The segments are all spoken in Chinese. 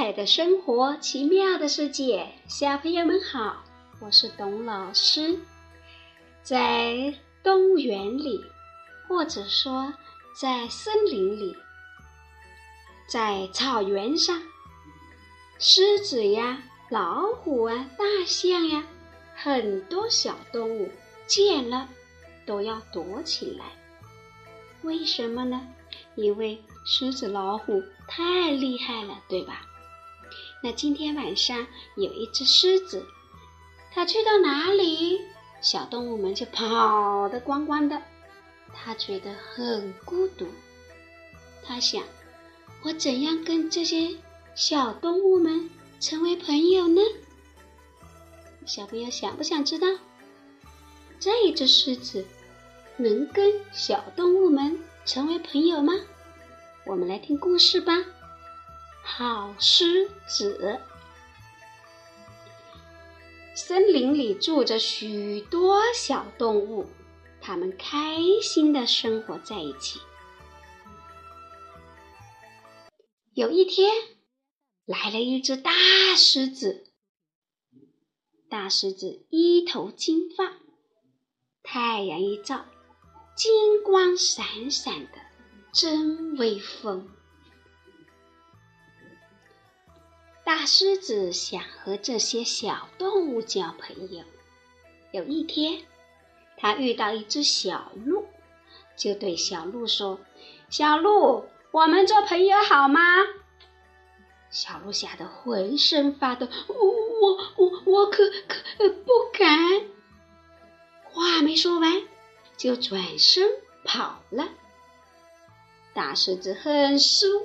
彩的生活，奇妙的世界，小朋友们好，我是董老师。在动物园里，或者说在森林里，在草原上，狮子呀、老虎啊、大象呀，很多小动物见了都要躲起来。为什么呢？因为狮子、老虎太厉害了，对吧？那今天晚上有一只狮子，它去到哪里，小动物们就跑得光光的。它觉得很孤独，它想：我怎样跟这些小动物们成为朋友呢？小朋友想不想知道？这一只狮子能跟小动物们成为朋友吗？我们来听故事吧。好狮子，森林里住着许多小动物，它们开心的生活在一起。有一天，来了一只大狮子。大狮子一头金发，太阳一照，金光闪闪的。真威风！大狮子想和这些小动物交朋友。有一天，他遇到一只小鹿，就对小鹿说：“小鹿，我们做朋友好吗？”小鹿吓得浑身发抖：“我、我、我、我可可不敢！”话没说完，就转身跑了。大狮子很失望，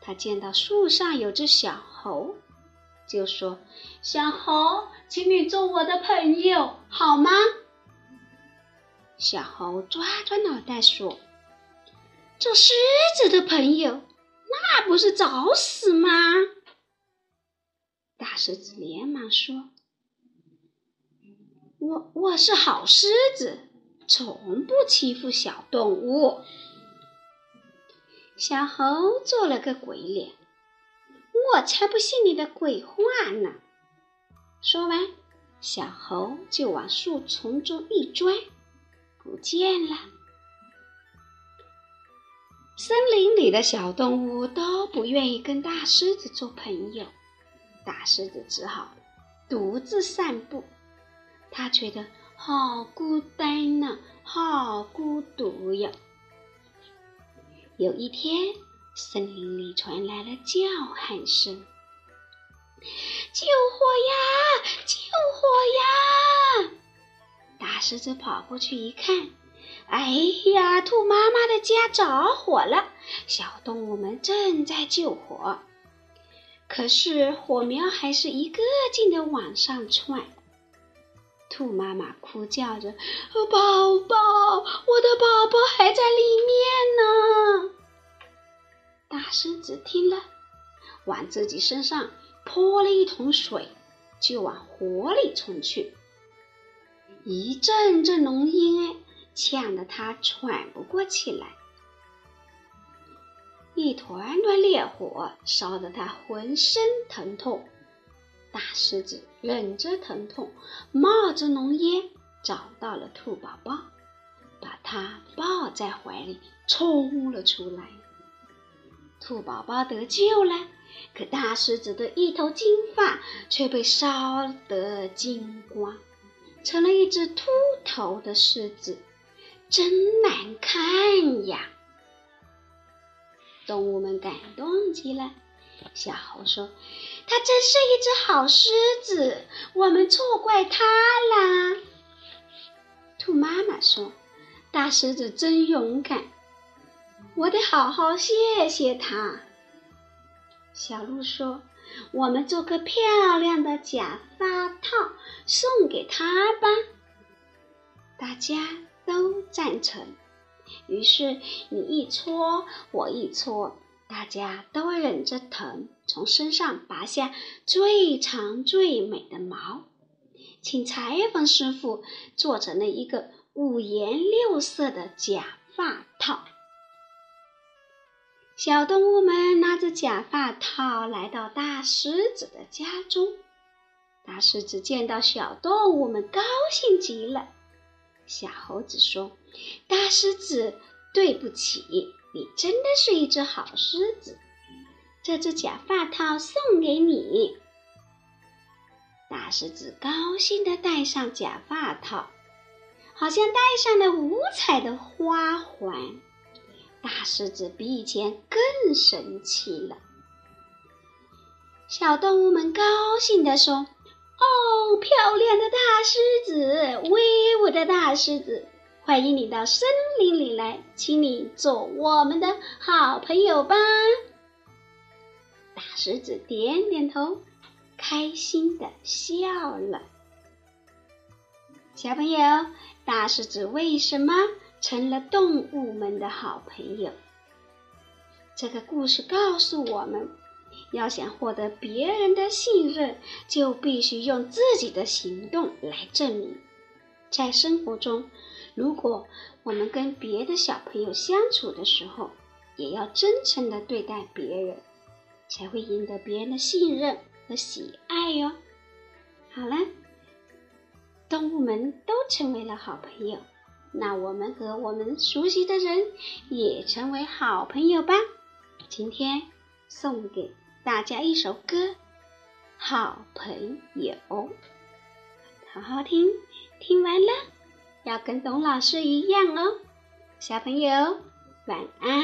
他见到树上有只小猴，就说：“小猴，请你做我的朋友好吗？”小猴抓抓脑袋说：“做狮子的朋友，那不是找死吗？”大狮子连忙说：“我我是好狮子，从不欺负小动物。”小猴做了个鬼脸，我才不信你的鬼话呢！说完，小猴就往树丛中一钻，不见了。森林里的小动物都不愿意跟大狮子做朋友，大狮子只好独自散步。他觉得好孤单呢，好孤独呀。有一天，森林里传来了叫喊声：“救火呀！救火呀！”大狮子跑过去一看，哎呀，兔妈妈的家着火了，小动物们正在救火，可是火苗还是一个劲的往上窜。兔妈妈哭叫着：“宝宝，我的宝宝还在里面呢！”大狮子听了，往自己身上泼了一桶水，就往火里冲去。一阵阵浓烟，呛得他喘不过气来；一团团烈火，烧得他浑身疼痛。大狮子忍着疼痛，冒着浓烟，找到了兔宝宝，把它抱在怀里，冲了出来。兔宝宝得救了，可大狮子的一头金发却被烧得精光，成了一只秃头的狮子，真难看呀！动物们感动极了。小猴说：“它真是一只好狮子，我们错怪它啦。”兔妈妈说：“大狮子真勇敢，我得好好谢谢他。”小鹿说：“我们做个漂亮的假发套送给他吧。”大家都赞成，于是你一搓，我一搓。大家都忍着疼，从身上拔下最长最美的毛，请裁缝师傅做成了一个五颜六色的假发套。小动物们拿着假发套来到大狮子的家中。大狮子见到小动物们，高兴极了。小猴子说：“大狮子，对不起，你真的是一只好狮子。这只假发套送给你。”大狮子高兴地戴上假发套，好像戴上了五彩的花环。狮子比以前更神气了。小动物们高兴地说。哦，漂亮的大狮子，威武的大狮子，欢迎你到森林里来，请你做我们的好朋友吧。大狮子点点头，开心的笑了。小朋友，大狮子为什么成了动物们的好朋友？这个故事告诉我们。要想获得别人的信任，就必须用自己的行动来证明。在生活中，如果我们跟别的小朋友相处的时候，也要真诚的对待别人，才会赢得别人的信任和喜爱哟。好了，动物们都成为了好朋友，那我们和我们熟悉的人也成为好朋友吧。今天送给。大家一首歌，《好朋友》，好好听。听完了，要跟董老师一样哦。小朋友，晚安。